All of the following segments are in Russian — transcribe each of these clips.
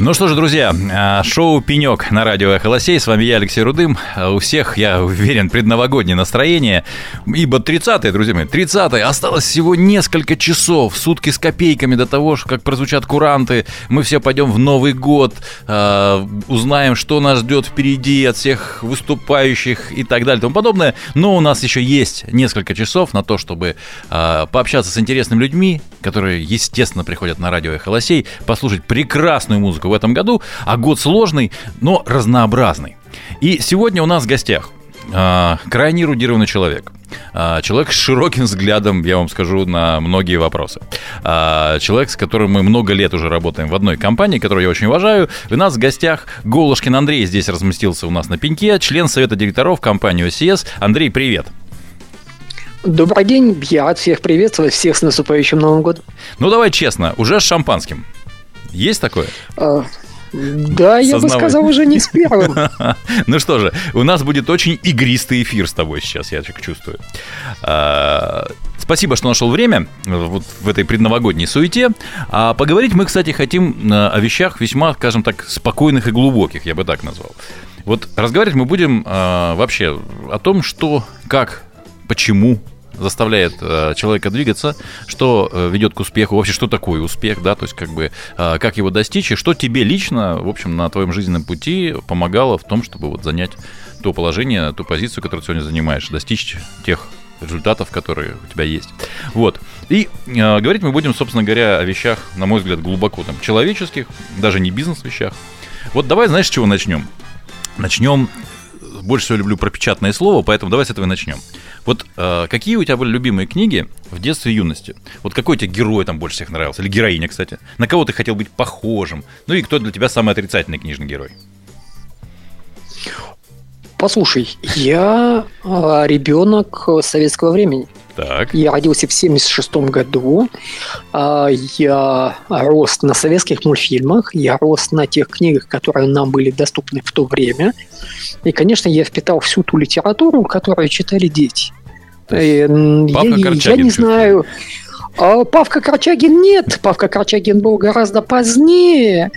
Ну что ж, друзья, а, шоу «Пенек» на радио «Эхо Лосей». С вами я, Алексей Рудым. А у всех, я уверен, предновогоднее настроение. Ибо 30-е, друзья мои, 30-е. Осталось всего несколько часов, сутки с копейками до того, как прозвучат куранты. Мы все пойдем в Новый год, э, узнаем, что нас ждет впереди от всех выступающих и так далее и тому подобное. Но у нас еще есть несколько часов на то, чтобы э, пообщаться с интересными людьми, которые, естественно, приходят на радио «Эхо Лосей», послушать прекрасную музыку в этом году, а год сложный, но разнообразный. И сегодня у нас в гостях э, крайне эрудированный человек. Э, человек с широким взглядом, я вам скажу, на многие вопросы. Э, человек, с которым мы много лет уже работаем в одной компании, которую я очень уважаю. У нас в гостях Голушкин Андрей здесь разместился у нас на пеньке, член совета директоров компании OCS. Андрей, привет. Добрый день, я рад всех приветствовать, всех с наступающим Новым годом. Ну давай честно, уже с шампанским. Есть такое? А, да, я бы сказал, уже не с первым. ну что же, у нас будет очень игристый эфир с тобой сейчас, я так чувствую. А, спасибо, что нашел время вот в этой предновогодней суете. А поговорить мы, кстати, хотим э, о вещах весьма, скажем так, спокойных и глубоких, я бы так назвал. Вот разговаривать мы будем э, вообще о том, что, как, почему заставляет э, человека двигаться, что э, ведет к успеху, вообще что такое успех, да, то есть как бы э, как его достичь, и что тебе лично, в общем, на твоем жизненном пути помогало в том, чтобы вот занять то положение, ту позицию, которую ты сегодня занимаешь, достичь тех результатов, которые у тебя есть. Вот. И э, говорить мы будем, собственно говоря, о вещах, на мой взгляд, глубоко там человеческих, даже не бизнес-вещах. Вот давай, знаешь, с чего начнем? Начнем больше всего люблю пропечатное слово, поэтому давай с этого и начнем. Вот э, какие у тебя были любимые книги в детстве и юности? Вот какой тебе герой там больше всех нравился? Или героиня, кстати? На кого ты хотел быть похожим? Ну и кто для тебя самый отрицательный книжный герой? Послушай, я э, ребенок советского времени. Так. Я родился в 76 году. Э, я рос на советских мультфильмах. Я рос на тех книгах, которые нам были доступны в то время. И, конечно, я впитал всю ту литературу, которую читали дети. Э, я, я не знаю. А Павка Корчагин нет, Павка Корчагин был гораздо позднее,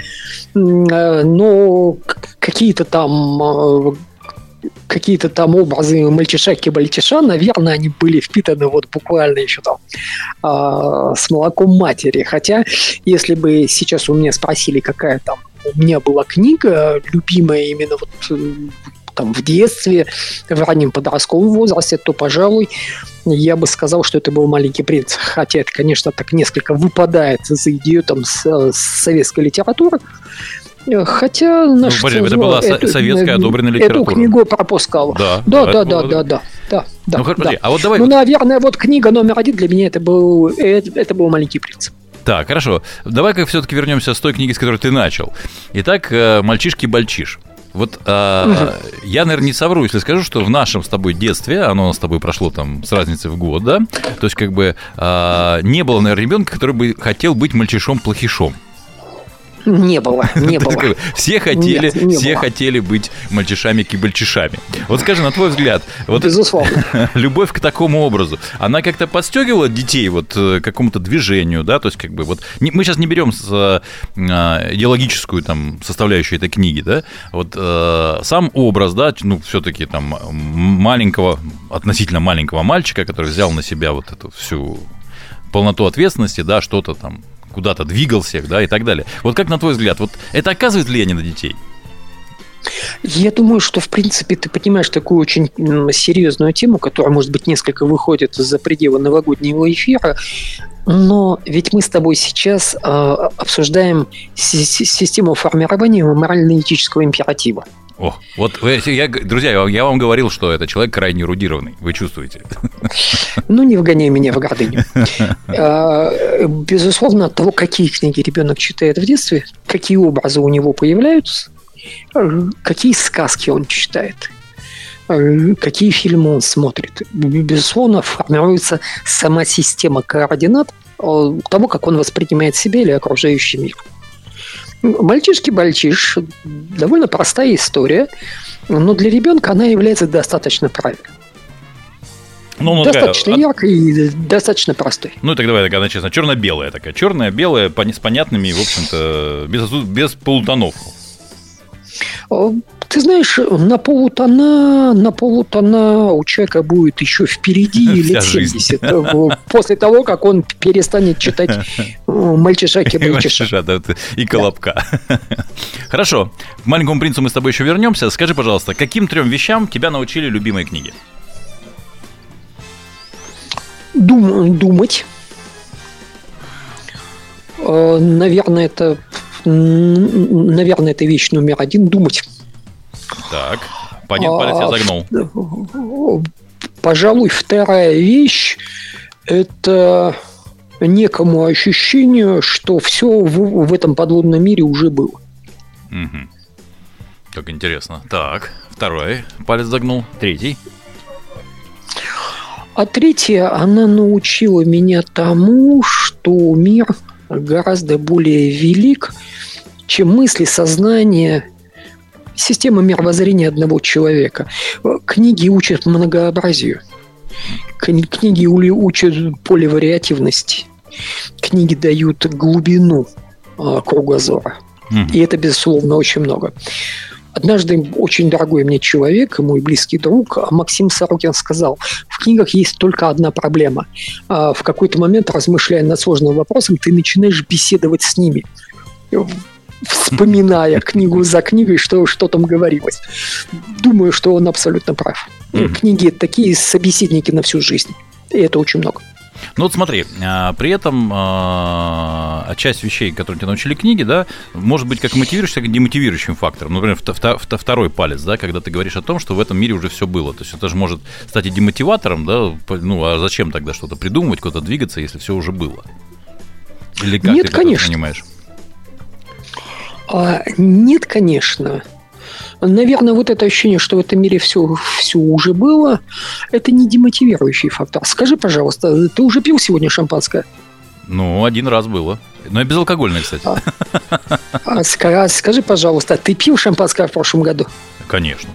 э, но какие-то там э, какие-то там образы мальчиша-кибальчиша, наверное, они были впитаны вот буквально еще там э, с молоком матери. Хотя, если бы сейчас у меня спросили, какая там у меня была книга, любимая именно вот там в детстве, в раннем подростковом возрасте, то, пожалуй, я бы сказал, что это был «Маленький принц». Хотя это, конечно, так несколько выпадает за идею там с, с советской литературы. Хотя наш ну, блин, это была эту, советская одобренная литература. Эту книгу пропускал. Да, да, да, да, да, да, да, да. Ну, да. а вот давай. Ну, наверное, вот книга номер один для меня это был, это, это был «Маленький принц». Так, хорошо. Давай-ка все-таки вернемся с той книги, с которой ты начал. Итак, э, «Мальчишки-бальчиш». Вот а, угу. я, наверное, не совру, если скажу, что в нашем с тобой детстве, оно с тобой прошло там с разницей в год, да, то есть как бы а, не было, наверное, ребенка, который бы хотел быть мальчишом-плохишом. Не было, не было. Все хотели, Нет, не все было. хотели быть мальчишами-кибальчишами. Вот скажи, на твой взгляд, вот Безусловно. любовь к такому образу, она как-то подстегивала детей вот э, к какому-то движению, да, то есть как бы вот мы сейчас не берем с, а, идеологическую там составляющую этой книги, да, вот э, сам образ, да, ну все-таки там маленького, относительно маленького мальчика, который взял на себя вот эту всю полноту ответственности, да, что-то там куда-то двигал всех, да, и так далее. Вот как на твой взгляд, вот это оказывает влияние на детей? Я думаю, что, в принципе, ты понимаешь такую очень серьезную тему, которая, может быть, несколько выходит за пределы новогоднего эфира, но ведь мы с тобой сейчас э, обсуждаем систему формирования морально-этического императива. О, вот, я, друзья, я вам говорил, что это человек крайне эрудированный. Вы чувствуете? Ну, не вгоняй меня в гордыню. А, безусловно, от того, какие книги ребенок читает в детстве, какие образы у него появляются, какие сказки он читает, какие фильмы он смотрит. Безусловно, формируется сама система координат того, как он воспринимает себя или окружающий мир. Мальчишки-бальчиш – довольно простая история, но для ребенка она является достаточно правильной. Ну, ну, достаточно такая... яркой и достаточно простой. Ну, так давай, тогда честно, черно-белая такая. Черная, белая, с понятными, в общем-то, без, без полутонов. Ты знаешь, на полутона, на полутона у человека будет еще впереди лет 70. Жизнь. После того, как он перестанет читать мальчишак и колобка. Хорошо. К маленькому принцу мы с тобой еще вернемся. Скажи, пожалуйста, каким трем вещам тебя научили любимые книги? Дум, думать. Э, наверное, это наверное, это вещь номер один – думать. Так, понятно, палец я загнул. Пожалуй, вторая вещь – это некому ощущению, что все в, в этом подводном мире уже было. Угу. Как интересно. Так, второй палец загнул. Третий. А третья, она научила меня тому, что мир гораздо более велик, чем мысли, сознание, система мировоззрения одного человека. Книги учат многообразию. Книги учат поливариативности. Книги дают глубину а, кругозора. И это, безусловно, очень много. Однажды очень дорогой мне человек, мой близкий друг, Максим Сорокин сказал, в книгах есть только одна проблема. А, в какой-то момент, размышляя над сложным вопросом, ты начинаешь беседовать с ними вспоминая книгу за книгой, что, что там говорилось. Думаю, что он абсолютно прав. Mm-hmm. Книги такие собеседники на всю жизнь. И это очень много. Ну вот смотри, а, при этом а, часть вещей, которые тебе научили книги, да, может быть как мотивирующим, так и демотивирующим фактором. Например, второй палец, да, когда ты говоришь о том, что в этом мире уже все было. То есть это же может стать и демотиватором, да, ну а зачем тогда что-то придумывать, куда-то двигаться, если все уже было? Или как Нет, ты конечно. понимаешь? А, нет, конечно. Наверное, вот это ощущение, что в этом мире все, все уже было, это не демотивирующий фактор. Скажи, пожалуйста, ты уже пил сегодня шампанское? Ну, один раз было. Но безалкогольное, кстати. А, а, скажи, пожалуйста, ты пил шампанское в прошлом году? Конечно.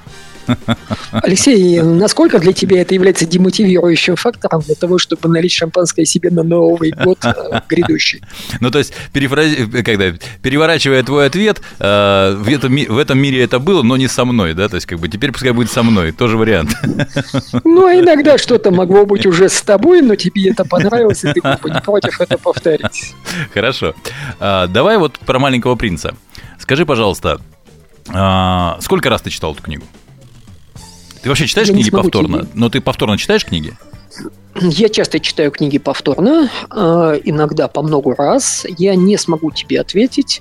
Алексей, насколько для тебя это является демотивирующим фактором для того, чтобы налить шампанское себе на Новый год э, грядущий? Ну, то есть, перефраз... когда, переворачивая твой ответ, э, в, этом, в этом мире это было, но не со мной, да? То есть, как бы теперь пускай будет со мной, тоже вариант. Ну, а иногда что-то могло быть уже с тобой, но тебе это понравилось, и ты не против это повторить. Хорошо. А, давай вот про маленького принца. Скажи, пожалуйста, а, сколько раз ты читал эту книгу? Ты вообще читаешь я книги повторно? Тебе... Но ты повторно читаешь книги? Я часто читаю книги повторно, а, иногда по много раз. Я не смогу тебе ответить,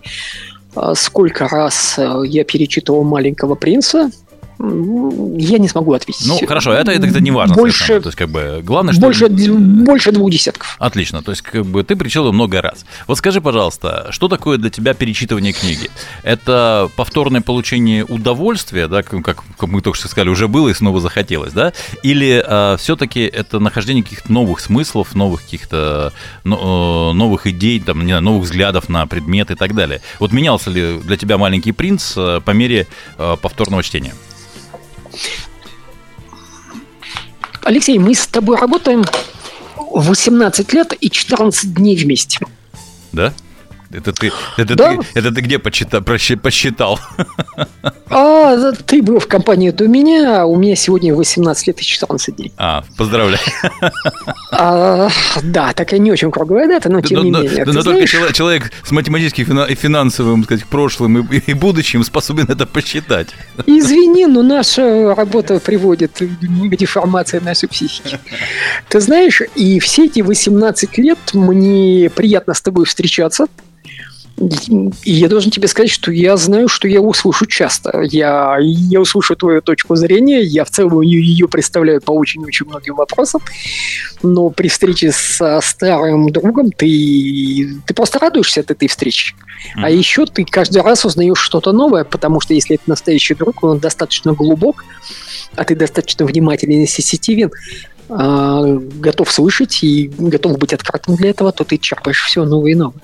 а, сколько раз а, я перечитывал «Маленького принца», я не смогу ответить. Ну, хорошо, это, это, это не важно. Больше, то есть, как бы, главное, что... Больше, больше двух десятков. Отлично. То есть, как бы, ты перечитывал много раз. Вот скажи, пожалуйста, что такое для тебя перечитывание книги? Это повторное получение удовольствия, да, как, как мы только что сказали, уже было и снова захотелось, да? Или э, все-таки это нахождение каких-то новых смыслов, новых каких-то но, э, новых идей, там, не знаю, новых взглядов на предмет и так далее? Вот менялся ли для тебя «Маленький принц» э, по мере э, повторного чтения? Алексей, мы с тобой работаем 18 лет и 14 дней вместе. Да? Это ты, это да? ты, это ты где почита, посчитал? А, ты был в компании до меня, а у меня сегодня 18 лет и 14 дней. А, поздравляю. А, да, такая не очень круглая дата, но тем но, не но, менее. Но, но только человек, человек с математическим и финансовым, сказать, прошлым и, и будущим способен это посчитать. Извини, но наша работа приводит к деформации нашей психики. Ты знаешь, и все эти 18 лет мне приятно с тобой встречаться. Я должен тебе сказать, что я знаю, что я услышу часто. Я, я услышу твою точку зрения, я в целом ее представляю по очень-очень многим вопросам, но при встрече со старым другом ты, ты просто радуешься от этой встречи. Mm-hmm. А еще ты каждый раз узнаешь что-то новое, потому что если это настоящий друг, он достаточно глубок, а ты достаточно внимателен и сенситивен, а, готов слышать и готов быть открытым для этого, то ты черпаешь все новое и новое.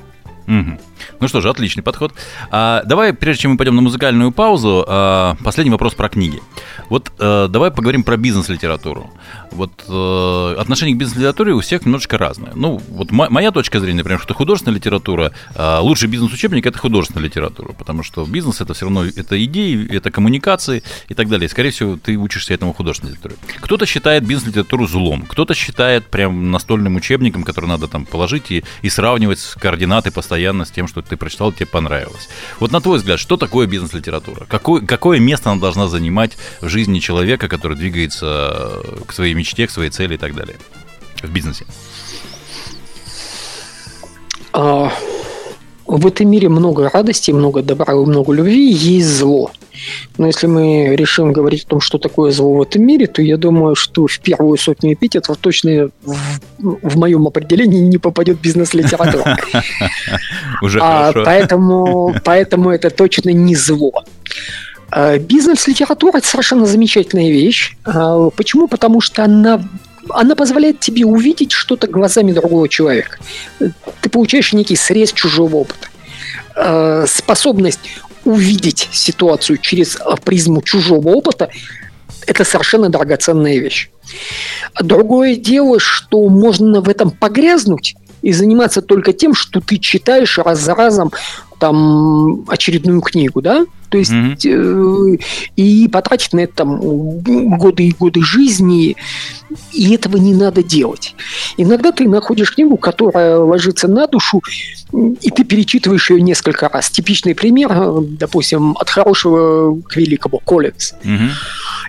Угу. Ну что же, отличный подход. А, давай, прежде чем мы пойдем на музыкальную паузу, а, последний вопрос про книги. Вот а, давай поговорим про бизнес-литературу. Вот а, отношение к бизнес-литературе у всех немножечко разное. Ну, вот моя точка зрения, например, что художественная литература, а, лучший бизнес-учебник – это художественная литература, потому что бизнес – это все равно это идеи, это коммуникации и так далее. скорее всего, ты учишься этому художественной литературе. Кто-то считает бизнес-литературу злом, кто-то считает прям настольным учебником, который надо там положить и, и сравнивать координаты постоянно с тем, что ты прочитал, тебе понравилось. Вот на твой взгляд, что такое бизнес-литература? Какое, какое место она должна занимать в жизни человека, который двигается к своей мечте, к своей цели и так далее в бизнесе? В этом мире много радости, много добра и много любви, есть зло. Но если мы решим говорить о том, что такое зло в этом мире, то я думаю, что в первую сотню эпитетов точно в, в моем определении не попадет бизнес-литература. Уже а. Поэтому, поэтому это точно не зло. А, бизнес-литература – это совершенно замечательная вещь. А, почему? Потому что она она позволяет тебе увидеть что-то глазами другого человека. Ты получаешь некий срез чужого опыта. А, способность увидеть ситуацию через э, призму чужого опыта, это совершенно драгоценная вещь. Другое дело, что можно в этом погрязнуть и заниматься только тем, что ты читаешь раз за разом там очередную книгу, да? То есть mm-hmm. э, и потратить на это там годы и годы жизни, и этого не надо делать. Иногда ты находишь книгу, которая ложится на душу, и ты перечитываешь ее несколько раз. Типичный пример, э, допустим, от хорошего к великому Коллинз. Mm-hmm.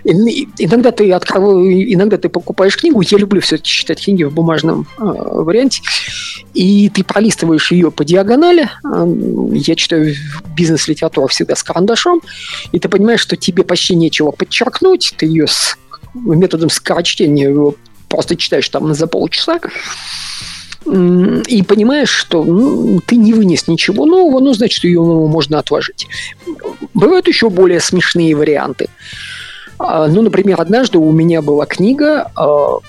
Иногда ты открываешь, иногда ты покупаешь книгу. Я люблю все-таки читать книги в бумажном э, варианте, и ты пролистываешь ее по диагонали. Я читаю бизнес-литературу всегда с карандашом, и ты понимаешь, что тебе почти нечего подчеркнуть, ты ее с методом скорочтения просто читаешь там за полчаса, и понимаешь, что ну, ты не вынес ничего нового, ну, значит, ее можно отложить. Бывают еще более смешные варианты. А, ну, например, однажды у меня была книга, а,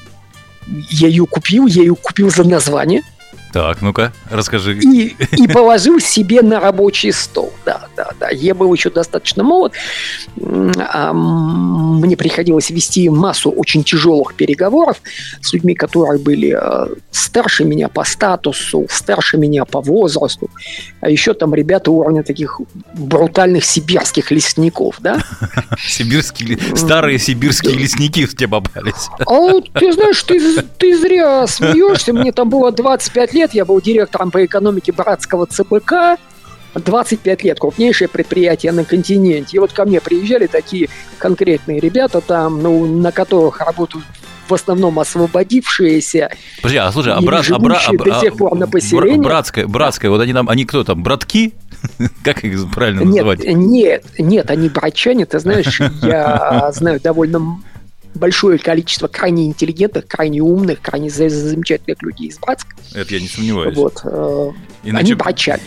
я ее купил, я ее купил за название – так, ну-ка, расскажи. И, и положил себе на рабочий стол. Да, да, да. Я был еще достаточно молод. А, мне приходилось вести массу очень тяжелых переговоров с людьми, которые были а, старше меня по статусу, старше меня по возрасту. А еще там ребята уровня таких брутальных сибирских лесников, да? Сибирские, старые сибирские лесники в тебе попались. А ты знаешь, ты, ты зря смеешься. Мне там было 25 лет, лет я был директором по экономике братского ЦБК, 25 лет, крупнейшее предприятие на континенте. И вот ко мне приезжали такие конкретные ребята там, ну, на которых работают в основном освободившиеся. Подожди, а слушай, а брат, а, бра, а, до сих пор на поселении. Братская, братская, вот они там, они кто там, братки? Как их правильно нет, называть? Нет, нет, они братчане, ты знаешь, я знаю довольно большое количество крайне интеллигентных, крайне умных, крайне замечательных людей из Братска. Это я не сомневаюсь. Вот. Э, Иначе... Они братчане.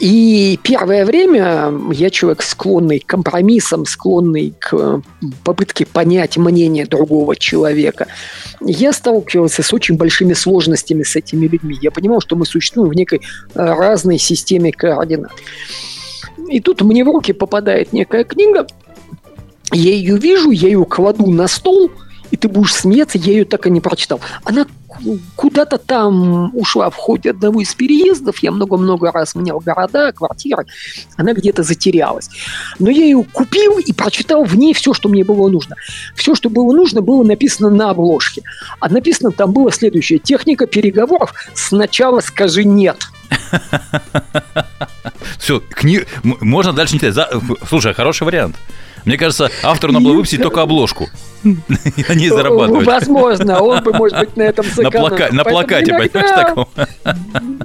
И первое время я человек склонный к компромиссам, склонный к попытке понять мнение другого человека. Я сталкивался с очень большими сложностями с этими людьми. Я понимал, что мы существуем в некой разной системе координат. И тут мне в руки попадает некая книга, я ее вижу, я ее кладу на стол, и ты будешь смеяться, я ее так и не прочитал. Она куда-то там ушла в ходе одного из переездов, я много-много раз менял города, квартиры, она где-то затерялась. Но я ее купил и прочитал в ней все, что мне было нужно. Все, что было нужно, было написано на обложке. А написано там было следующее. Техника переговоров «Сначала скажи нет». Все, кни... можно дальше не читать. Слушай, хороший вариант. Мне кажется, автору надо было выпустить только обложку. И на ней зарабатывать. Возможно, он бы, может быть, на этом сэкономил. На плакате, понимаешь, такого.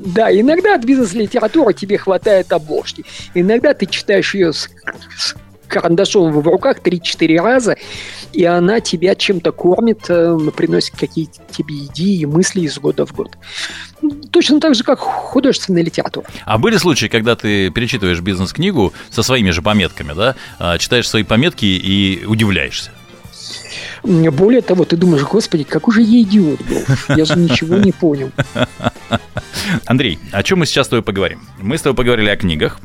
Да, иногда от бизнес-литературы тебе хватает обложки. Иногда ты читаешь ее с карандашом в руках 3-4 раза, и она тебя чем-то кормит, э, приносит какие-то тебе идеи, мысли из года в год. Точно так же, как художественная литература. А были случаи, когда ты перечитываешь бизнес-книгу со своими же пометками, да, а, читаешь свои пометки и удивляешься? Более того, ты думаешь, господи, какой же я идиот был. Я же ничего не понял. Андрей, о чем мы сейчас с тобой поговорим? Мы с тобой поговорили о книгах.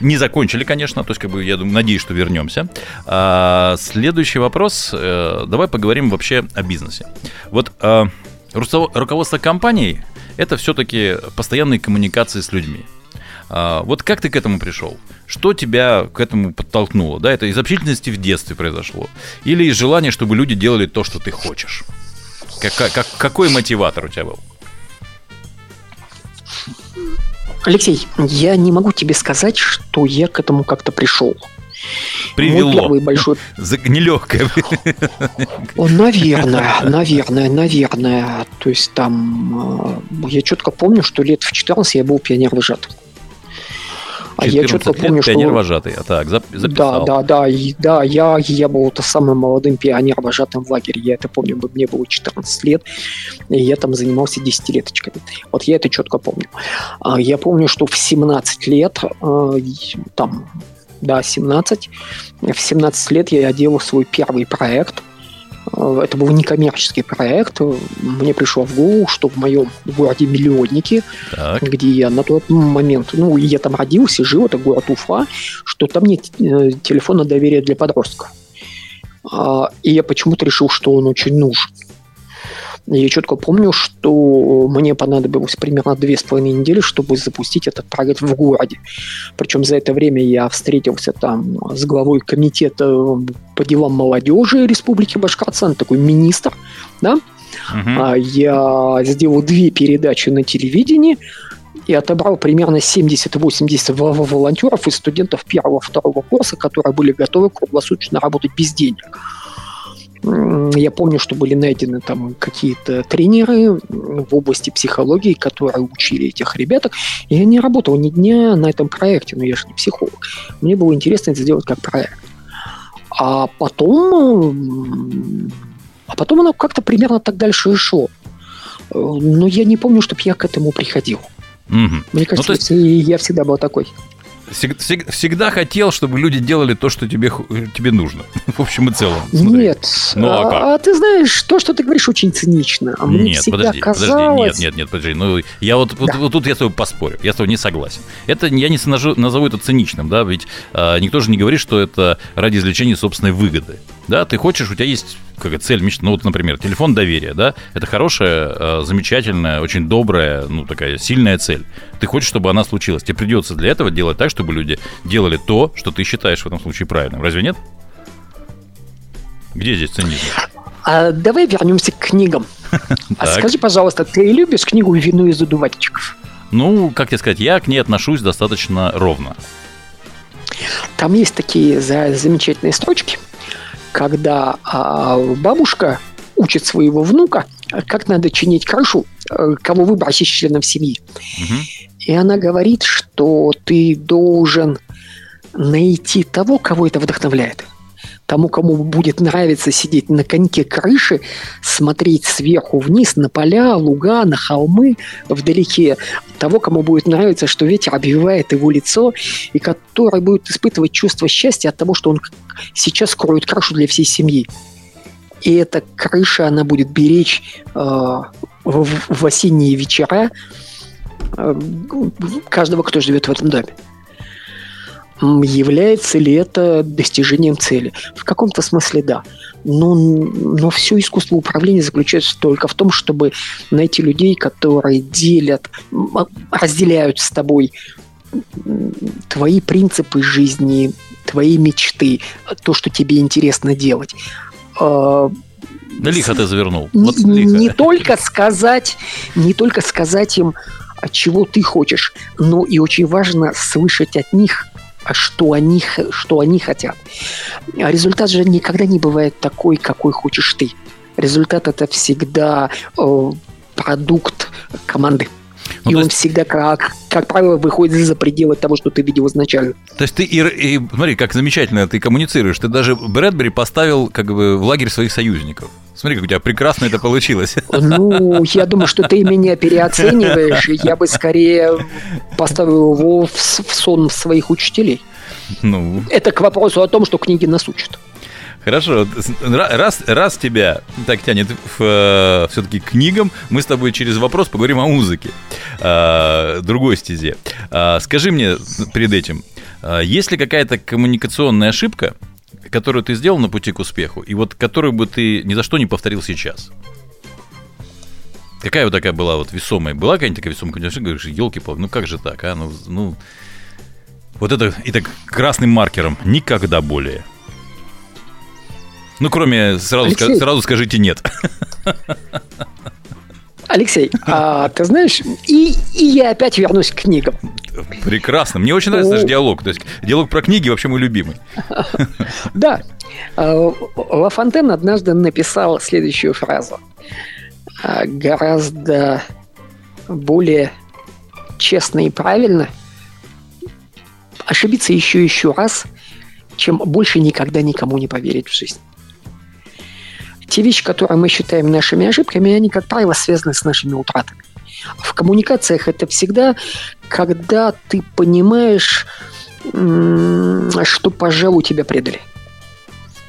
Не закончили, конечно, то есть, как бы, я думаю, надеюсь, что вернемся. А, следующий вопрос. Э, давай поговорим вообще о бизнесе. Вот а, руководство компанией – это все-таки постоянные коммуникации с людьми. А, вот как ты к этому пришел? Что тебя к этому подтолкнуло? Да, это из общительности в детстве произошло? Или из желания, чтобы люди делали то, что ты хочешь? Как, как, какой мотиватор у тебя был? Алексей, я не могу тебе сказать, что я к этому как-то пришел. Привело. Мой первый большой... Нелегкое. Наверное, наверное, наверное. То есть там... Э, я четко помню, что лет в 14 я был пионер-вожатым. А я четко помню, что... Пионер-вожатый, а так, записал. Да, да, да, и, да, я, я был то самым молодым пионер-вожатым в лагере, я это помню, мне было 14 лет, и я там занимался десятилеточками. Вот я это четко помню. А я помню, что в 17 лет, э, там, да, 17, в 17 лет я делал свой первый проект – это был некоммерческий проект. Мне пришло в голову, что в моем городе Миллионники, так. где я на тот момент, ну, я там родился, жил, это город Уфа, что там нет э, телефона доверия для подростков. А, и я почему-то решил, что он очень нужен. Я четко помню, что мне понадобилось примерно две с половиной недели, чтобы запустить этот проект в городе. Причем за это время я встретился там с главой комитета по делам молодежи Республики Башкортостан, такой министр, да, Uh-huh. Я сделал две передачи на телевидении и отобрал примерно 70-80 волонтеров и студентов первого-второго курса, которые были готовы круглосуточно работать без денег. Я помню, что были найдены там какие-то тренеры в области психологии, которые учили этих ребяток. Я не работал ни дня на этом проекте, но я же не психолог. Мне было интересно это сделать как проект. А потом, а потом оно как-то примерно так дальше и шло. Но я не помню, чтобы я к этому приходил. Угу. Мне кажется, ну, есть... я всегда был такой всегда хотел, чтобы люди делали то, что тебе, тебе нужно. В общем и целом. Смотри. Нет. Ну, а, как? а ты знаешь, то, что ты говоришь, очень цинично. А мне нет, подожди, казалось... подожди, нет, нет, нет, подожди. Ну, я вот, да. вот, вот тут я с тобой поспорю. Я с тобой не согласен. Это я не назову, назову это циничным, да, ведь а, никто же не говорит, что это ради извлечения собственной выгоды. Да, ты хочешь, у тебя есть какая цель, мечта, ну вот, например, телефон доверия, да, это хорошая, а, замечательная, очень добрая, ну такая сильная цель. Ты хочешь, чтобы она случилась. Тебе придется для этого делать так, чтобы люди делали то, что ты считаешь в этом случае правильным. Разве нет? Где здесь цинизм? А давай вернемся к книгам. А скажи, пожалуйста, ты любишь книгу «Вину из задувательчиков»? Ну, как тебе сказать, я к ней отношусь достаточно ровно. Там есть такие замечательные строчки, когда а, бабушка учит своего внука, как надо чинить крышу, э, кого из членов семьи. Угу. И она говорит, что ты должен найти того, кого это вдохновляет. Тому, кому будет нравиться сидеть на коньке крыши, смотреть сверху вниз на поля, луга, на холмы вдалеке. Того, кому будет нравиться, что ветер обвивает его лицо, и который будет испытывать чувство счастья от того, что он сейчас кроет крышу для всей семьи. И эта крыша, она будет беречь э, в, в осенние вечера э, каждого, кто живет в этом доме. Является ли это достижением цели? В каком-то смысле да. Но, но все искусство управления заключается только в том, чтобы найти людей, которые делят, разделяют с тобой твои принципы жизни, твои мечты, то, что тебе интересно делать. А, да лихо ты завернул. Вот не, не только сказать, не только сказать им, чего ты хочешь, но и очень важно слышать от них, что они, что они хотят. А результат же никогда не бывает такой, какой хочешь ты. Результат это всегда э, продукт команды. Ну, и он есть... всегда, как, как правило, выходит за пределы того, что ты видел изначально. То есть ты, и, и смотри, как замечательно ты коммуницируешь. Ты даже Брэдбери поставил как бы в лагерь своих союзников. Смотри, как у тебя прекрасно это получилось. Ну, я думаю, что ты меня переоцениваешь. Я бы скорее поставил его в сон своих учителей. Ну. Это к вопросу о том, что книги нас учат. Хорошо, раз, раз тебя так тянет в, все-таки к книгам, мы с тобой через вопрос поговорим о музыке, э, другой стезе. Э, скажи мне перед этим, э, есть ли какая-то коммуникационная ошибка, которую ты сделал на пути к успеху, и вот которую бы ты ни за что не повторил сейчас? Какая вот такая была вот весомая? Была какая-нибудь такая весомая ошибка? Говоришь, елки-палки, ну как же так, а? Ну, ну, вот это, и так красным маркером никогда более. Ну, кроме, сразу, ска- сразу скажите нет. Алексей, а ты знаешь, и, и я опять вернусь к книгам. Прекрасно. Мне очень нравится наш диалог. То есть диалог про книги вообще мой любимый. Да. А, Ла Фонтен однажды написал следующую фразу. А, гораздо более честно и правильно ошибиться еще и еще раз, чем больше никогда никому не поверить в жизнь те вещи, которые мы считаем нашими ошибками, они, как правило, связаны с нашими утратами. В коммуникациях это всегда, когда ты понимаешь, что, пожалуй, тебя предали.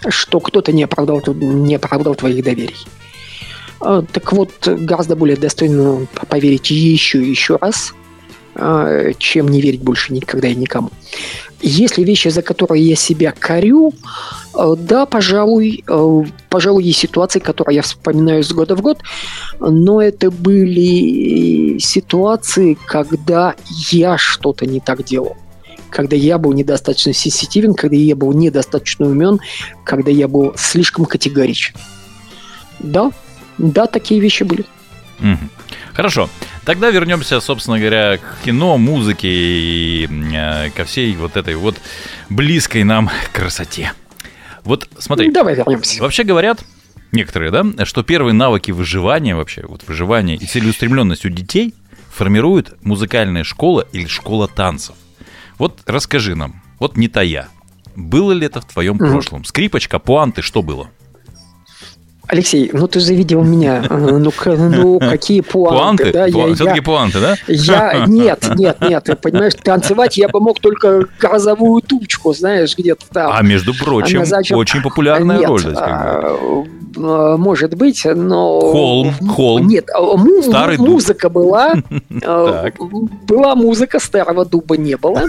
Что кто-то не оправдал, не оправдал твоих доверий. А, так вот, гораздо более достойно поверить еще и еще раз, чем не верить больше никогда и никому. Если вещи, за которые я себя корю, э, да, пожалуй, э, пожалуй, есть ситуации, которые я вспоминаю с года в год, но это были ситуации, когда я что-то не так делал когда я был недостаточно сенситивен, когда я был недостаточно умен, когда я был слишком категоричен. Да, да, такие вещи были. Хорошо. Тогда вернемся, собственно говоря, к кино, музыке и э, ко всей вот этой вот близкой нам красоте. Вот смотри. Давай вернемся. Вообще говорят, некоторые, да, что первые навыки выживания вообще, вот выживания и целеустремленность у детей формирует музыкальная школа или школа танцев. Вот расскажи нам, вот не тая, было ли это в твоем mm-hmm. прошлом? Скрипочка, пуанты, что было? Алексей, ну ты же видел меня. Ну, ну какие пуанты? Пуанты? Да? Пу... Я, Все-таки я, пуанты, да? Я, нет, нет, нет. Ты понимаешь, танцевать я бы мог только грозовую тучку, знаешь, где-то там. А между прочим, а зачем... очень популярная нет, роль. Здесь, а, а, может быть, но... Холм, холм. Нет, а, му- Старый музыка дуб. была. Была музыка, старого дуба не было.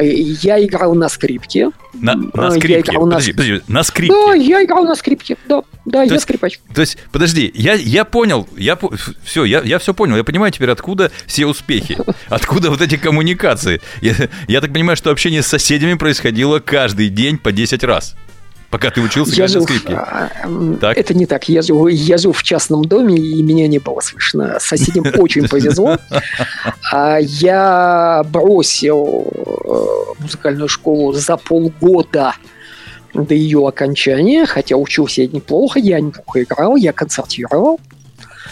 Я играл на скрипке. На, на скрипке? Я играл подожди, на... Подожди, на скрипке? Да, я играл на скрипке, да. Да, то я есть, скрипач. То есть, подожди, я, я понял, я, все, я, я все понял, я понимаю теперь, откуда все успехи, откуда вот эти коммуникации. Я, я так понимаю, что общение с соседями происходило каждый день по 10 раз. Пока ты учился я жил, на скрипке. А, так? Это не так. Я жил, я жил в частном доме, и меня не было слышно. Соседям очень повезло. А я бросил э, музыкальную школу за полгода до ее окончания, хотя учился я неплохо, я неплохо играл, я концертировал.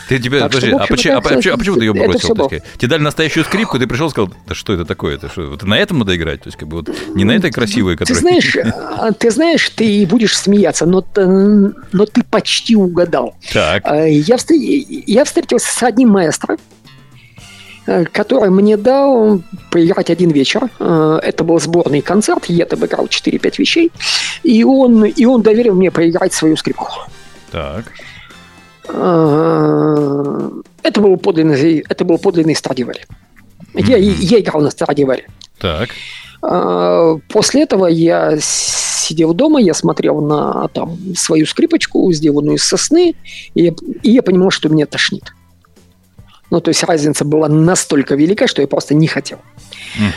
Ты тебе, так подожди, что, а, почему, а, почему, а почему ты ее бросил? Есть, тебе дали настоящую скрипку, ты пришел и сказал, да что это такое? Это что, вот на этом надо играть? То есть, как бы вот не на этой красивой, которая... Ты знаешь, а, ты знаешь, ты будешь смеяться, но, но ты почти угадал. Так. А, я, я встретился с одним маэстро, Э, который мне дал поиграть один вечер. Э, это был сборный концерт, я там играл 4-5 вещей, и он, и он доверил мне поиграть свою скрипку. Так. Э, это был подлинный, это был подлинный Страдивари. Mm-hmm. Я, я играл на Страдивари. Так. После этого я сидел дома, я смотрел на там, свою скрипочку, сделанную из сосны, и и я понимал, что меня тошнит. Ну, то есть разница была настолько велика, что я просто не хотел. Uh-huh.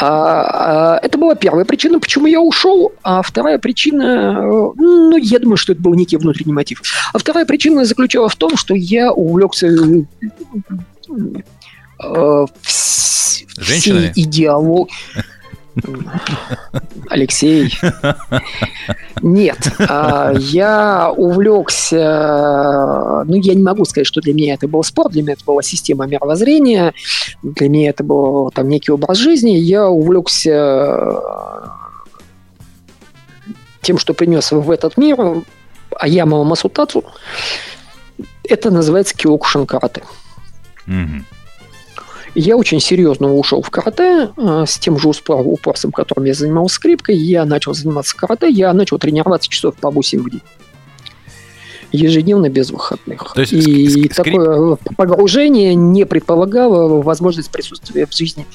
А, а, это была первая причина, почему я ушел. А вторая причина, ну, я думаю, что это был некий внутренний мотив. А вторая причина заключалась в том, что я увлекся э, всей идеологией. Алексей. Нет, а, я увлекся, ну, я не могу сказать, что для меня это был спорт, для меня это была система мировоззрения, для меня это был там некий образ жизни. Я увлекся тем, что принес в этот мир, а я Масутацу. Это называется киокушин карате. Mm-hmm. Я очень серьезно ушел в карате э, с тем же упорством, которым я занимался скрипкой. Я начал заниматься карате, я начал тренироваться часов по 8 в день ежедневно без выходных. То есть и скрип... такое погружение не предполагало возможность присутствия в жизни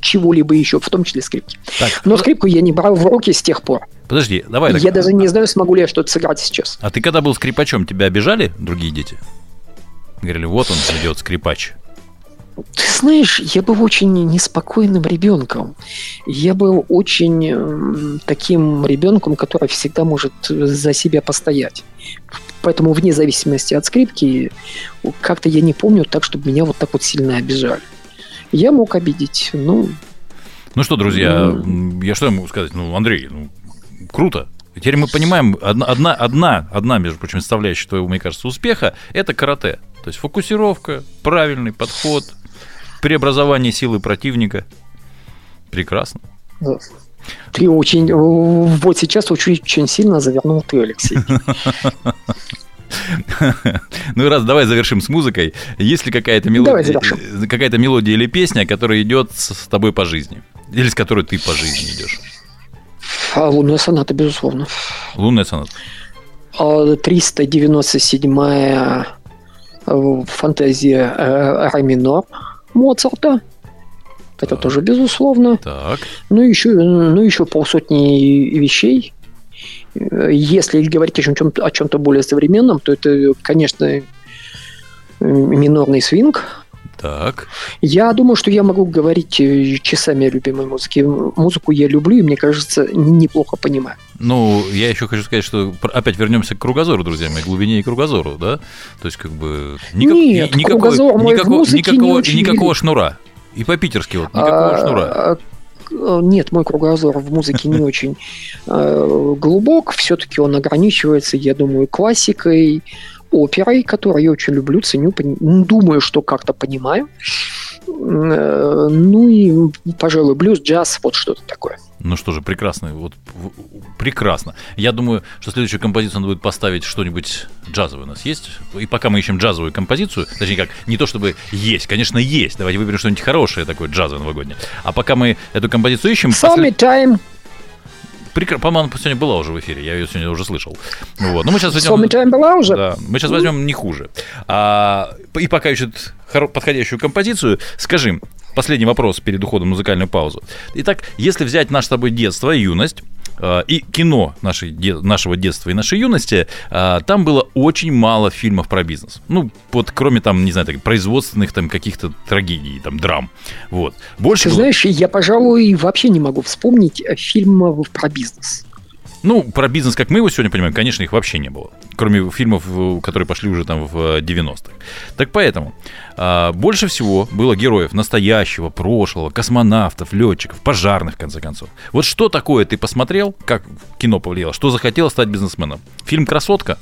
чего-либо еще, в том числе скрипки. Так, Но скрипку я не брал в руки с тех пор. Подожди, давай. Я так... даже не знаю, смогу ли я что-то сыграть сейчас. А ты когда был скрипачом, тебя обижали другие дети? Говорили, вот он идет скрипач. Ты знаешь, я был очень неспокойным ребенком. Я был очень таким ребенком, который всегда может за себя постоять. Поэтому вне зависимости от скрипки, как-то я не помню так, чтобы меня вот так вот сильно обижали. Я мог обидеть, ну... Ну что, друзья, ну... я что я могу сказать? Ну, Андрей, ну, круто. Теперь мы понимаем, одна, одна, одна, одна, между прочим, составляющая твоего, мне кажется, успеха – это карате. То есть фокусировка, правильный подход, преобразование силы противника. Прекрасно. Ты очень... Вот сейчас очень, очень сильно завернул ты, Алексей. Ну раз, давай завершим с музыкой. Есть ли какая-то мелодия, какая-то мелодия или песня, которая идет с тобой по жизни? Или с которой ты по жизни идешь? А, лунная соната, безусловно. Лунная соната. 397-я а, фантазия э, ре минор Моцарта. Это так. тоже безусловно. Так. Ну, еще, ну, еще полсотни вещей. Если говорить о чем-то, о чем-то более современном, то это, конечно, минорный свинг. Так. Я думаю, что я могу говорить э, часами о любимой музыке. Музыку я люблю, и мне кажется, неплохо понимаю. Ну, я еще хочу сказать, что опять вернемся к кругозору, друзья мои, глубине и кругозору, да? То есть, как бы... Никак, Нет, никакого, кругозор никакого, никакого, никакого шнура. И по-питерски вот, никакого а, шнура. А, нет, мой кругозор в музыке не очень э, глубок. Все-таки он ограничивается, я думаю, классикой, оперой, которую я очень люблю, ценю, думаю, что как-то понимаю. Э, ну и, пожалуй, блюз, джаз, вот что-то такое. Ну что же, прекрасно. Вот, прекрасно. Я думаю, что следующую композицию надо будет поставить что-нибудь джазовое у нас есть. И пока мы ищем джазовую композицию, точнее как, не то чтобы есть, конечно, есть. Давайте выберем что-нибудь хорошее такое, джазовое новогоднее. А пока мы эту композицию ищем... Summertime. Послед... Прекра... По-моему, сегодня была уже в эфире, я ее сегодня уже слышал. Вот. Но мы сейчас возьмем... Summertime была уже? Да, мы сейчас возьмем не хуже. А, и пока ищут подходящую композицию, скажи, последний вопрос перед уходом в музыкальную паузу. Итак, если взять наше с тобой детство юность, и кино нашей, нашего детства и нашей юности, э, там было очень мало фильмов про бизнес. Ну, вот кроме там, не знаю, так, производственных там каких-то трагедий, там, драм. Вот. Больше Ты было... знаешь, я, пожалуй, вообще не могу вспомнить фильмов про бизнес. Ну, про бизнес, как мы его сегодня понимаем, конечно, их вообще не было. Кроме фильмов, которые пошли уже там в 90-х. Так поэтому а, больше всего было героев настоящего, прошлого, космонавтов, летчиков, пожарных, в конце концов. Вот что такое ты посмотрел, как кино повлияло, что захотел стать бизнесменом? Фильм «Красотка»?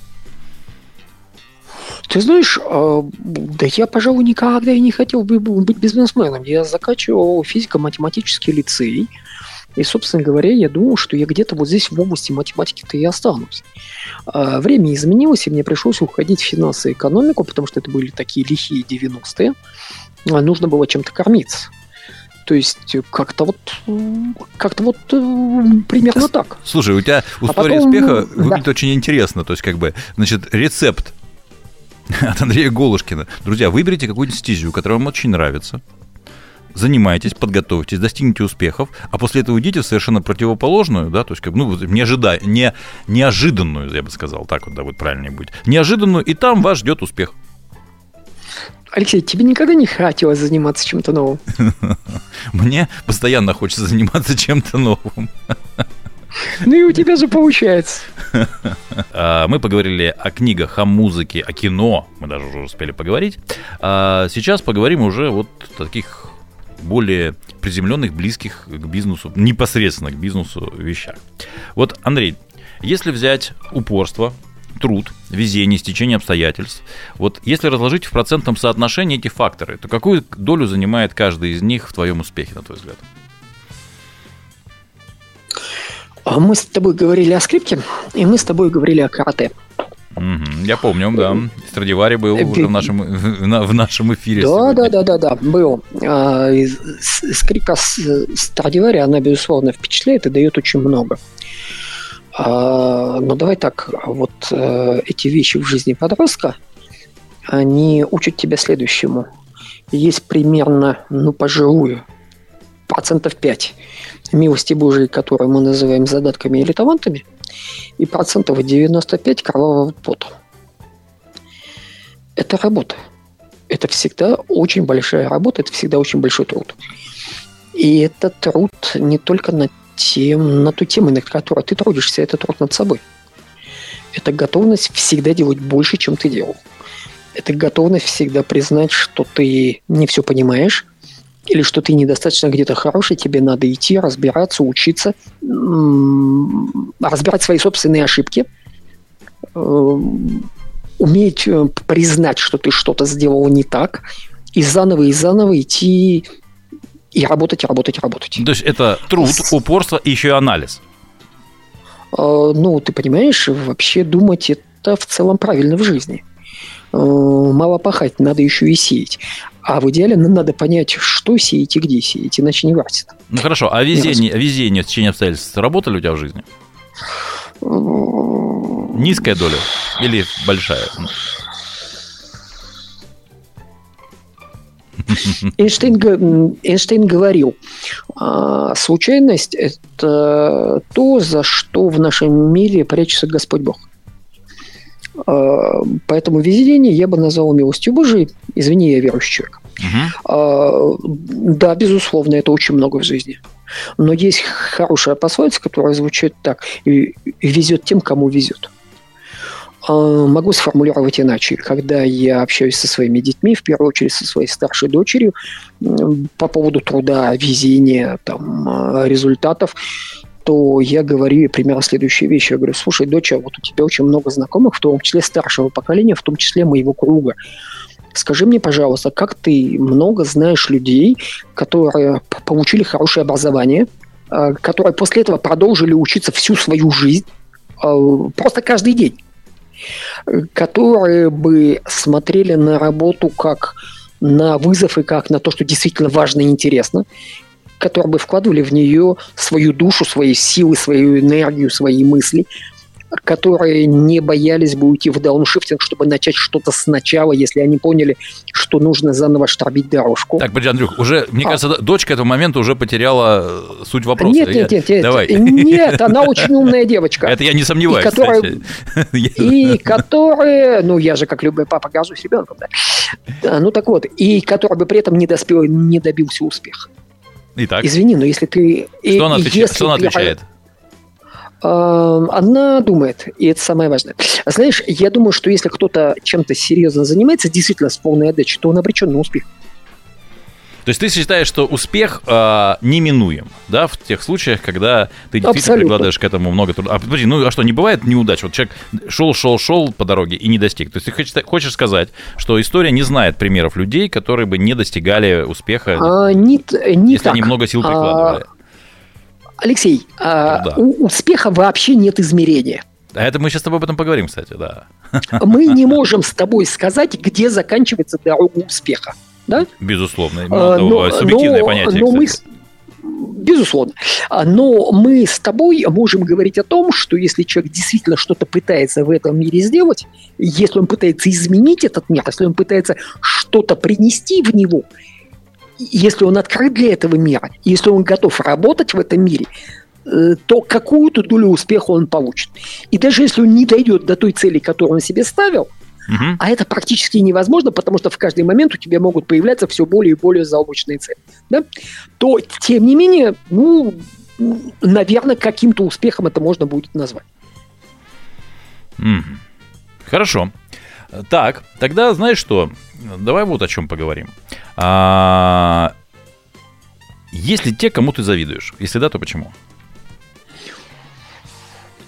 Ты знаешь, а, да я, пожалуй, никогда и не хотел бы быть бизнесменом. Я заканчивал физико-математический лицей. И, собственно говоря, я думал, что я где-то вот здесь в области математики-то и останусь. А, время изменилось, и мне пришлось уходить в финансы и экономику, потому что это были такие лихие 90-е. А нужно было чем-то кормиться. То есть как-то вот, как-то вот э, примерно так. Слушай, у тебя а история а потом, успеха выглядит да. очень интересно. То есть как бы, значит, рецепт от Андрея Голушкина. Друзья, выберите какую-нибудь стезю, которая вам очень нравится занимайтесь, подготовьтесь, достигните успехов, а после этого уйдите в совершенно противоположную, да, то есть, как, ну, не ожида, не, неожиданную, я бы сказал, так вот, да, вот правильнее будет, неожиданную, и там вас ждет успех. Алексей, тебе никогда не хотелось заниматься чем-то новым? Мне постоянно хочется заниматься чем-то новым. Ну и у тебя же получается. А, мы поговорили о книгах, о музыке, о кино. Мы даже уже успели поговорить. А сейчас поговорим уже вот о таких более приземленных, близких к бизнесу, непосредственно к бизнесу вещах. Вот, Андрей, если взять упорство, труд, везение, стечение обстоятельств. Вот если разложить в процентном соотношении эти факторы, то какую долю занимает каждый из них в твоем успехе, на твой взгляд? А мы с тобой говорили о скрипке, и мы с тобой говорили о карате. Угу, я помню, да. Страдивари был э, уже в нашем, в нашем эфире. Да, да, да, да, да, был. А, скрипка Страдивари, она, безусловно, впечатляет и дает очень много. А, но давай так, вот э, эти вещи в жизни подростка, они учат тебя следующему. Есть примерно, ну, пожалуй, процентов 5 милости Божией, которые мы называем задатками или талантами, и процентов 95 кровавого пота. Это работа. Это всегда очень большая работа, это всегда очень большой труд. И это труд не только над тем, на ту тему, над которой ты трудишься, это труд над собой. Это готовность всегда делать больше, чем ты делал. Это готовность всегда признать, что ты не все понимаешь, или что ты недостаточно где-то хороший, тебе надо идти, разбираться, учиться, разбирать свои собственные ошибки, э, уметь э, признать, что ты что-то сделал не так, и заново и заново идти и работать, и работать, и работать. То есть это труд, упорство и еще и анализ. Э, ну, ты понимаешь, вообще думать это в целом правильно в жизни. Мало пахать, надо еще и сеять. А в идеале надо понять, что сеять и где сеять, иначе не варится. Ну хорошо, а везение, везение в течение обстоятельств работали у тебя в жизни? Низкая доля или большая? Эйнштейн, Эйнштейн говорил, «А, случайность – это то, за что в нашем мире прячется Господь Бог. А, поэтому везение я бы назвал милостью Божией. Извини, я верующий человек. Угу. Да, безусловно, это очень много в жизни. Но есть хорошая пословица, которая звучит так. Везет тем, кому везет. А, могу сформулировать иначе. Когда я общаюсь со своими детьми, в первую очередь со своей старшей дочерью, по поводу труда, везения, там, результатов, то я говорю примерно следующие вещи. Я говорю, слушай, доча, вот у тебя очень много знакомых, в том числе старшего поколения, в том числе моего круга. Скажи мне, пожалуйста, как ты много знаешь людей, которые получили хорошее образование, а, которые после этого продолжили учиться всю свою жизнь, а, просто каждый день, которые бы смотрели на работу как на вызов и как на то, что действительно важно и интересно, которые бы вкладывали в нее свою душу, свои силы, свою энергию, свои мысли, которые не боялись бы уйти в дауншифтинг, чтобы начать что-то сначала, если они поняли, что нужно заново штабить дорожку. Так, подожди, Андрюх, уже, мне а. кажется, дочка этого момента уже потеряла э, суть вопроса. Нет, нет, нет, нет. Давай. Нет, она очень умная девочка. Это я не сомневаюсь, и которая, И которая, ну, я же, как любой папа, горжусь ребенком, да. Ну, так вот, и который бы при этом не, доспел, не добился успеха. Итак. Извини, но если ты... Что она отвечает? Что она отвечает? Она думает, и это самое важное. Знаешь, я думаю, что если кто-то чем-то серьезно занимается, действительно с полной отдачей, то он обречен на успех. То есть ты считаешь, что успех э, неминуем, да, в тех случаях, когда ты действительно Абсолютно. прикладываешь к этому много труда. А подожди, ну а что, не бывает неудач? Вот человек шел, шел, шел по дороге и не достиг. То есть ты хочешь, хочешь сказать, что история не знает примеров людей, которые бы не достигали успеха, а, не, не если так. они много сил прикладывали? А, Алексей, а, да. у успеха вообще нет измерения. А это мы сейчас с тобой об этом поговорим, кстати, да. Мы не можем с тобой сказать, где заканчивается дорога успеха да? Безусловно. А, но, субъективное но, понятие, но мы, Безусловно. А, но мы с тобой можем говорить о том, что если человек действительно что-то пытается в этом мире сделать, если он пытается изменить этот мир, если он пытается что-то принести в него, если он открыт для этого мира, если он готов работать в этом мире, э, то какую-то долю успеха он получит. И даже если он не дойдет до той цели, которую он себе ставил, Угу. А это практически невозможно, потому что в каждый момент у тебя могут появляться все более и более заоблачные цели. Да? То, тем не менее, ну, наверное, каким-то успехом это можно будет назвать. Угу. Хорошо. Так, тогда знаешь что? Давай вот о чем поговорим. А... Есть ли те, кому ты завидуешь? Если да, то почему?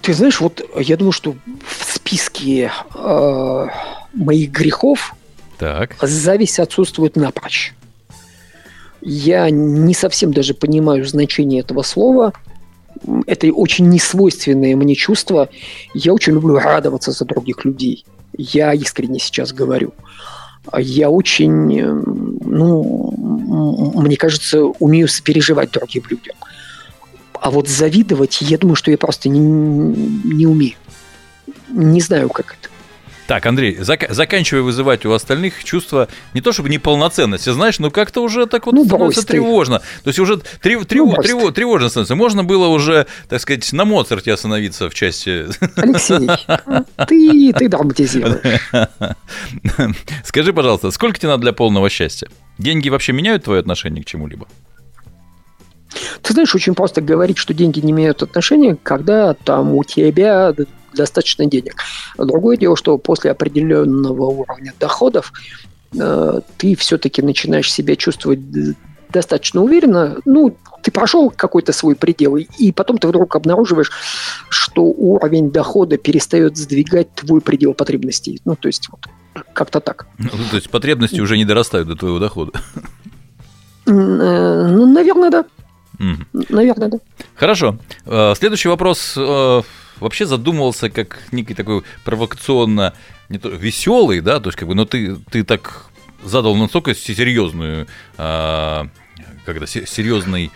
Ты знаешь, вот я думаю, что в списке э, моих грехов так. зависть отсутствует напрочь. Я не совсем даже понимаю значение этого слова. Это очень несвойственное мне чувство. Я очень люблю радоваться за других людей. Я искренне сейчас говорю. Я очень, ну, мне кажется, умею сопереживать другим людям. А вот завидовать, я думаю, что я просто не, не умею. Не знаю, как это. Так, Андрей, зак- заканчивай вызывать у остальных чувство не то чтобы неполноценности, знаешь, но как-то уже так вот ну, становится тревожно. То есть уже трев- трев- ну, трев- тревожно становится. Можно было уже, так сказать, на Моцарте остановиться в части... Алексей, ты, ты драматизируешь. Скажи, пожалуйста, сколько тебе надо для полного счастья? Деньги вообще меняют твое отношение к чему-либо? Ты знаешь, очень просто говорить, что деньги не имеют отношения, когда там у тебя достаточно денег. Другое дело, что после определенного уровня доходов э, ты все-таки начинаешь себя чувствовать достаточно уверенно, ну, ты прошел какой-то свой предел, и потом ты вдруг обнаруживаешь, что уровень дохода перестает сдвигать твой предел потребностей. Ну, то есть вот как-то так. Ну, то есть потребности уже не дорастают до твоего дохода. Э, ну, наверное, да. Угу. Наверное, да. Хорошо. Э, следующий вопрос вообще задумывался как некий такой провокационно не то, веселый, да, то есть как бы, но ты, ты так задал настолько серьезную, а, когда серьезный,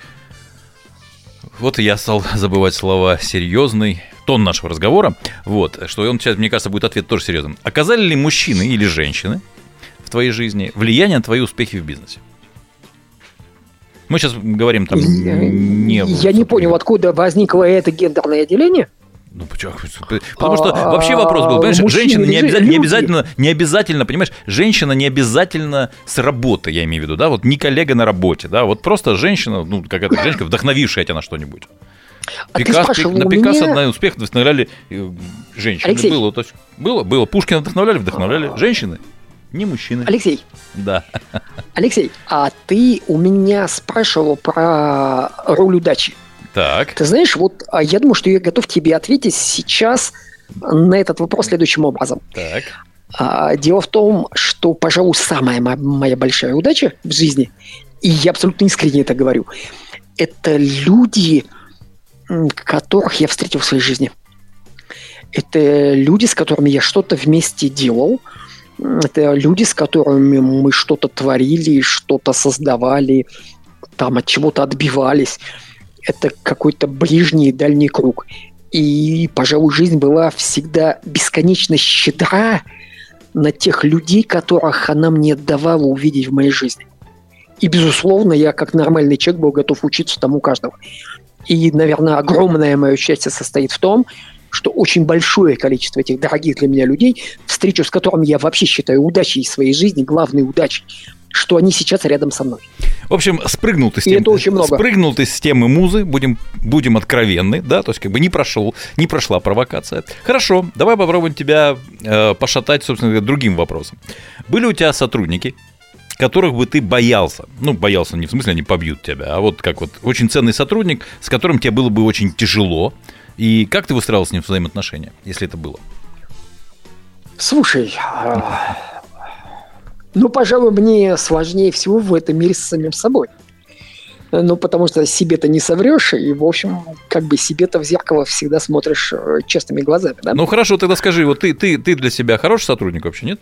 вот я стал забывать слова серьезный тон нашего разговора, вот, что он сейчас, мне кажется, будет ответ тоже серьезным. Оказали ли мужчины или женщины в твоей жизни влияние на твои успехи в бизнесе? Мы сейчас говорим там не... Я не понял, откуда возникло это гендерное деление? Ну почему? Потому что вообще вопрос был, понимаешь, женщина не обязательно, не обязательно, не обязательно, понимаешь, женщина не обязательно с работы, я имею в виду, да, вот не коллега на работе, да, вот просто женщина, ну какая-то женщина, вдохновившая тебя на что-нибудь. А Пикас, на Пикассо меня... на успех вдохновляли э, женщины. Алексей. Было, то есть, было, было. Пушкина вдохновляли, вдохновляли женщины, не мужчины. Алексей. Да. Алексей, а ты у меня спрашивал про роль удачи. Так. Ты знаешь, вот а я думаю, что я готов тебе ответить сейчас на этот вопрос следующим образом. Так. А, дело в том, что, пожалуй, самая моя большая удача в жизни, и я абсолютно искренне это говорю, это люди, которых я встретил в своей жизни. Это люди, с которыми я что-то вместе делал. Это люди, с которыми мы что-то творили, что-то создавали, там от чего-то отбивались это какой-то ближний и дальний круг. И, пожалуй, жизнь была всегда бесконечно щедра на тех людей, которых она мне давала увидеть в моей жизни. И, безусловно, я как нормальный человек был готов учиться тому каждого. И, наверное, огромное мое счастье состоит в том, что очень большое количество этих дорогих для меня людей, встречу с которыми я вообще считаю удачей своей жизни, главной удачей, что они сейчас рядом со мной. В общем, спрыгнул ты с темы, это очень много. Спрыгнул ты с темы музы, будем, будем откровенны, да, то есть как бы не прошел, не прошла провокация. Хорошо, давай попробуем тебя э, пошатать, собственно говоря, другим вопросом. Были у тебя сотрудники, которых бы ты боялся. Ну, боялся не в смысле, они побьют тебя, а вот как вот очень ценный сотрудник, с которым тебе было бы очень тяжело. И как ты выстраивал с ним взаимоотношения, если это было? Слушай, а, ну, пожалуй, мне сложнее всего в этом мире с самим собой. Ну, потому что себе-то не соврешь, и, в общем, как бы себе-то в зеркало всегда смотришь э, честными глазами, да? Ну, хорошо, тогда скажи, вот ты, ты, ты для себя хороший сотрудник вообще, нет?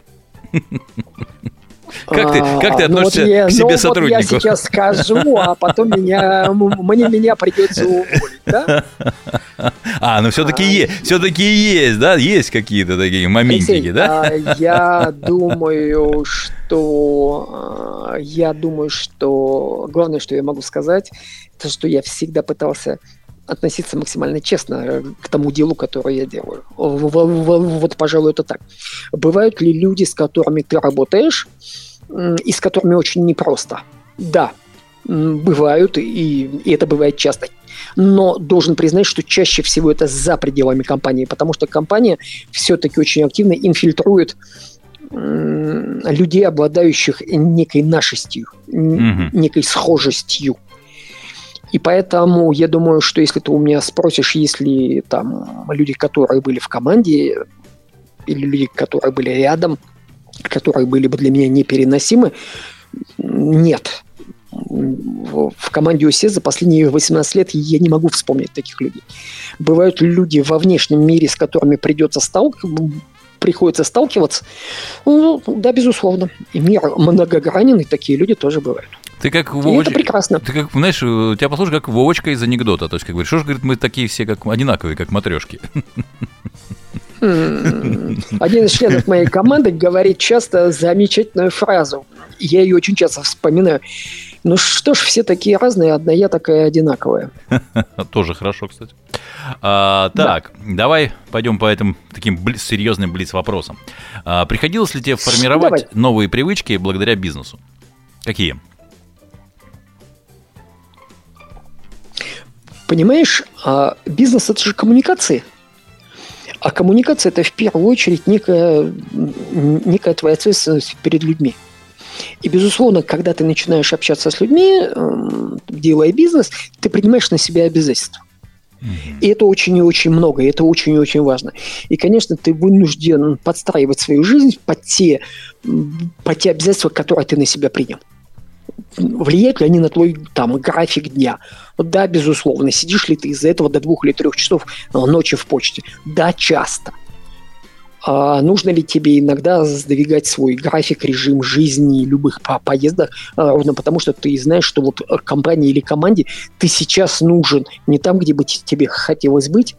Как ты, как ты относишься ну, вот я, к себе ну, сотруднику? Вот я сейчас скажу, а потом меня, мне меня придется уволить, да? А, ну все-таки а, есть, все-таки есть, да, есть какие-то такие моментики, Алексей, да? А, я думаю, что а, я думаю, что главное, что я могу сказать, это что я всегда пытался относиться максимально честно к тому делу, которое я делаю. Вот, пожалуй, это так. Бывают ли люди, с которыми ты работаешь, и с которыми очень непросто? Да, бывают, и, и это бывает часто. Но должен признать, что чаще всего это за пределами компании, потому что компания все-таки очень активно инфильтрует людей, обладающих некой нашестью, mm некой схожестью. И поэтому я думаю, что если ты у меня спросишь, если там люди, которые были в команде, или люди, которые были рядом, которые были бы для меня непереносимы, нет. В команде УСЕ за последние 18 лет я не могу вспомнить таких людей. Бывают люди во внешнем мире, с которыми придется сталкиваться, приходится сталкиваться. Ну, да, безусловно. И мир многогранен, и такие люди тоже бывают. Ты как Вовоч... это прекрасно. Ты как, знаешь, тебя послушай как Вовочка из анекдота. То есть, как говоришь, что ж, говорит, мы такие все как одинаковые, как матрешки. Один из членов моей команды говорит часто замечательную фразу. Я ее очень часто вспоминаю. Ну что ж, все такие разные, одна я такая одинаковая. Тоже хорошо, кстати. А, так, да. давай пойдем по этим таким бли- серьезным блиц-вопросам. А, приходилось ли тебе формировать давай. новые привычки благодаря бизнесу? Какие? Понимаешь, а бизнес это же коммуникации. А коммуникация это в первую очередь некая, некая твоя ответственность перед людьми. И, безусловно, когда ты начинаешь общаться с людьми, эм, делая бизнес, ты принимаешь на себя обязательства. И это очень и очень много, и это очень и очень важно. И, конечно, ты вынужден подстраивать свою жизнь под те, под те обязательства, которые ты на себя принял влияют ли они на твой там график дня? Да, безусловно. Сидишь ли ты из-за этого до двух или трех часов ночи в почте? Да, часто. А нужно ли тебе иногда сдвигать свой график, режим жизни, любых по поездок, а, ровно потому что ты знаешь, что вот компании или команде ты сейчас нужен не там, где бы тебе хотелось быть,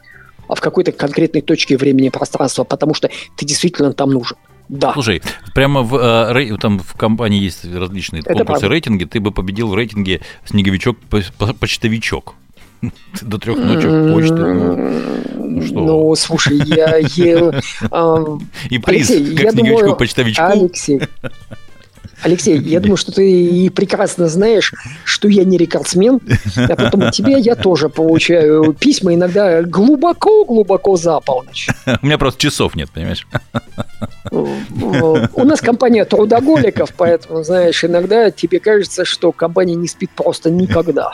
а в какой-то конкретной точке времени пространства, потому что ты действительно там нужен. Да. Слушай, прямо в, э, там в компании есть различные Это конкурсы, правда. рейтинги. Ты бы победил в рейтинге снеговичок-почтовичок. До трех ночи в почте. Ну, ну, что? Ну, слушай, я... э, И приз, как снеговичку-почтовичку. Алексей, Алексей, я думаю, что ты и прекрасно знаешь, что я не рекордсмен, а потом от тебя я тоже получаю письма иногда глубоко-глубоко за полночь. У меня просто часов нет, понимаешь? У нас компания трудоголиков, поэтому, знаешь, иногда тебе кажется, что компания не спит просто никогда.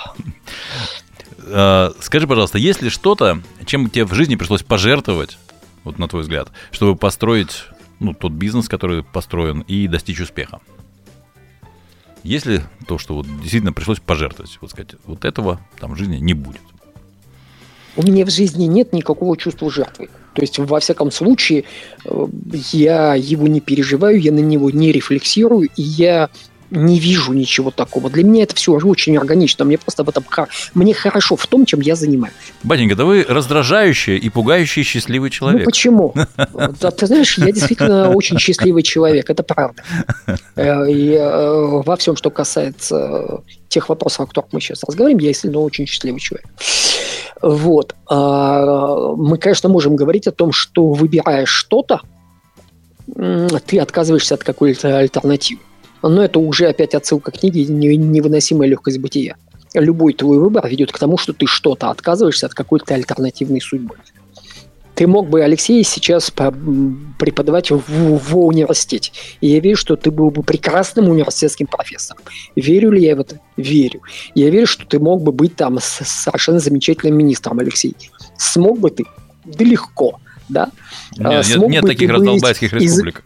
А, скажи, пожалуйста, есть ли что-то, чем тебе в жизни пришлось пожертвовать, вот на твой взгляд, чтобы построить ну, тот бизнес, который построен, и достичь успеха? Если то, что вот действительно пришлось пожертвовать, вот сказать, вот этого там в жизни не будет. У меня в жизни нет никакого чувства жертвы. То есть, во всяком случае, э, я его не переживаю, я на него не рефлексирую, и я не вижу ничего такого. Для меня это все очень органично. Мне просто в этом мне хорошо в том, чем я занимаюсь. Батенька, да вы раздражающий и пугающий счастливый человек. Ну почему? Да, ты знаешь, я действительно очень счастливый человек, это правда. Э, и э, во всем, что касается тех вопросов, о которых мы сейчас разговариваем, я действительно очень счастливый человек. Вот. А, мы, конечно, можем говорить о том, что выбирая что-то, ты отказываешься от какой-то альтернативы. Но это уже опять отсылка к книге «Невыносимая легкость бытия». Любой твой выбор ведет к тому, что ты что-то отказываешься от какой-то альтернативной судьбы. Ты мог бы, Алексей, сейчас преподавать в, в университете. И я верю, что ты был бы прекрасным университетским профессором. Верю ли я в это? Верю. Я верю, что ты мог бы быть там совершенно замечательным министром, Алексей. Смог бы ты? Да легко да? Нет, нет, нет таких раздолбайских республик.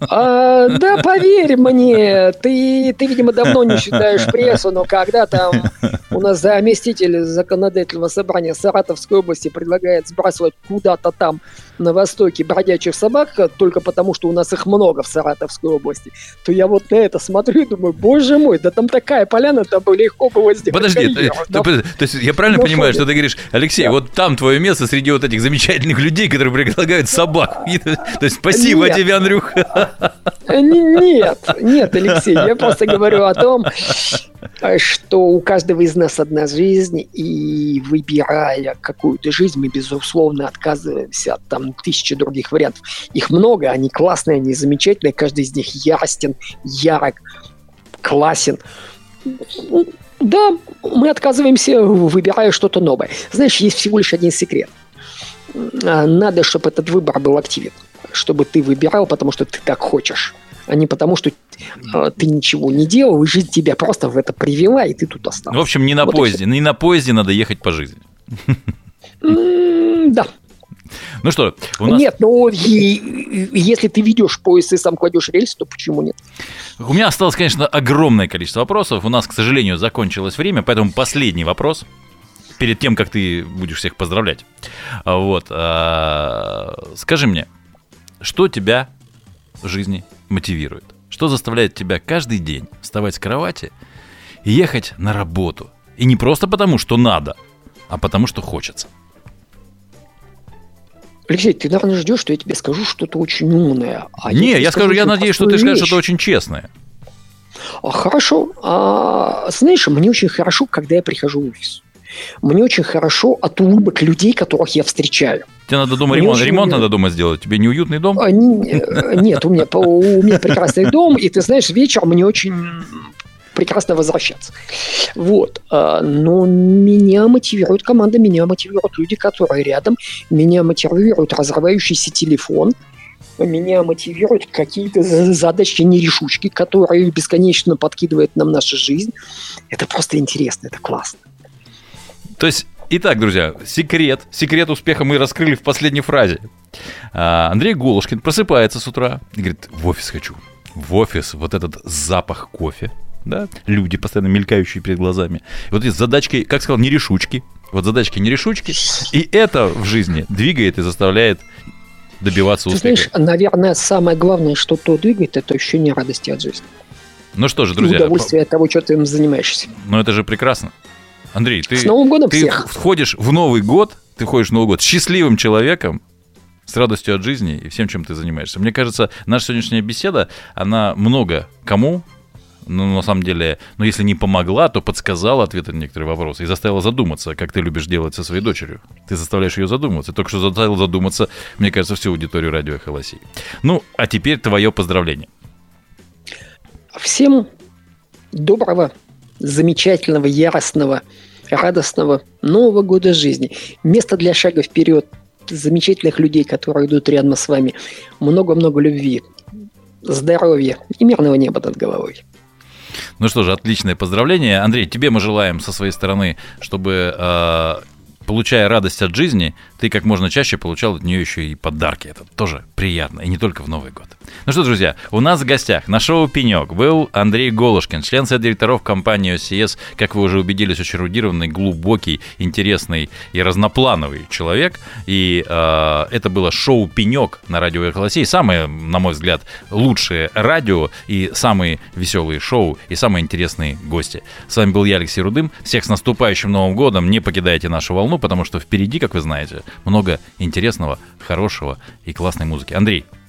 А, да, поверь мне, ты, ты, видимо, давно не читаешь прессу, но когда там у нас заместитель законодательного собрания Саратовской области предлагает сбрасывать куда-то там на востоке бродячих собак только потому, что у нас их много в Саратовской области, то я вот на это смотрю и думаю, боже мой, да там такая поляна, там легко было сделать Подожди, карьеру, ты, да? ты, то есть я правильно но понимаю, что ты говоришь, Алексей, да. вот там твое место среди вот этих замечательных людей, которые предлагают собак. То есть спасибо нет. тебе, Андрюха. Нет, нет, Алексей, я просто говорю о том, что у каждого из нас одна жизнь, и выбирая какую-то жизнь, мы, безусловно, отказываемся от там тысячи других вариантов. Их много, они классные, они замечательные, каждый из них яростен, ярок, классен. Да, мы отказываемся, выбирая что-то новое. Знаешь, есть всего лишь один секрет – надо, чтобы этот выбор был активен, чтобы ты выбирал, потому что ты так хочешь, а не потому, что э, ты ничего не делал, и жизнь тебя просто в это привела, и ты тут остался. В общем, не на вот поезде, не на поезде надо ехать по жизни. Да. Ну что, у нас... Нет, ну и, если ты ведешь поезд и сам кладешь рельсы, то почему нет? У меня осталось, конечно, огромное количество вопросов. У нас, к сожалению, закончилось время, поэтому последний вопрос – перед тем, как ты будешь всех поздравлять. Вот. А, скажи мне, что тебя жизни мотивирует? Что заставляет тебя каждый день вставать с кровати и ехать на работу? И не просто потому, что надо, а потому, что хочется. Алексей, ты, наверное, ждешь, что я тебе скажу что-то очень умное. А не, я, я скажу, я надеюсь, что ты скажешь что-то очень честное. А, хорошо. А, знаешь, мне очень хорошо, когда я прихожу в офис. Мне очень хорошо от улыбок людей, которых я встречаю. Тебе надо дома ремонт, очень... ремонт надо дома сделать. Тебе неуютный дом? А, не, нет, у меня, у меня прекрасный дом, и ты знаешь, вечером мне очень прекрасно возвращаться. Вот. А, но меня мотивирует команда, меня мотивируют люди, которые рядом, меня мотивирует разрывающийся телефон, меня мотивируют какие-то задачи, нерешучки, которые бесконечно подкидывает нам наша жизнь. Это просто интересно, это классно. То есть Итак, друзья, секрет, секрет успеха мы раскрыли в последней фразе. А, Андрей Голушкин просыпается с утра и говорит, в офис хочу. В офис вот этот запах кофе, да, люди, постоянно мелькающие перед глазами. И вот эти задачки, как сказал, не решучки. Вот задачки не решучки. И это в жизни двигает и заставляет добиваться Ты успеха. знаешь, наверное, самое главное, что то двигает, это ощущение радости от жизни. Ну что же, друзья. И удовольствие от того, что ты им занимаешься. Ну это же прекрасно. Андрей, ты, с Новым годом ты всех. входишь в Новый год, ты ходишь в Новый год счастливым человеком, с радостью от жизни и всем, чем ты занимаешься. Мне кажется, наша сегодняшняя беседа, она много кому ну, на самом деле, ну, если не помогла, то подсказала ответы на некоторые вопросы и заставила задуматься, как ты любишь делать со своей дочерью. Ты заставляешь ее задумываться. Только что заставил задуматься, мне кажется, всю аудиторию радио «Эхо Ну, а теперь твое поздравление. Всем доброго, замечательного, яростного, радостного Нового года жизни. Место для шага вперед, замечательных людей, которые идут рядом с вами. Много-много любви, здоровья и мирного неба над головой. Ну что же, отличное поздравление. Андрей, тебе мы желаем со своей стороны, чтобы э, получая радость от жизни, ты как можно чаще получал от нее еще и подарки. Это тоже приятно, и не только в Новый год. Ну что, друзья, у нас в гостях на шоу «Пенек» был Андрей Голушкин, член совета директоров компании OCS, как вы уже убедились, очень эрудированный, глубокий, интересный и разноплановый человек. И э, это было шоу «Пенек» на радио «Эхолосей». Самое, на мой взгляд, лучшее радио и самые веселые шоу и самые интересные гости. С вами был я, Алексей Рудым. Всех с наступающим Новым годом. Не покидайте нашу волну, потому что впереди, как вы знаете, много интересного, хорошего и классной музыки. Андрей,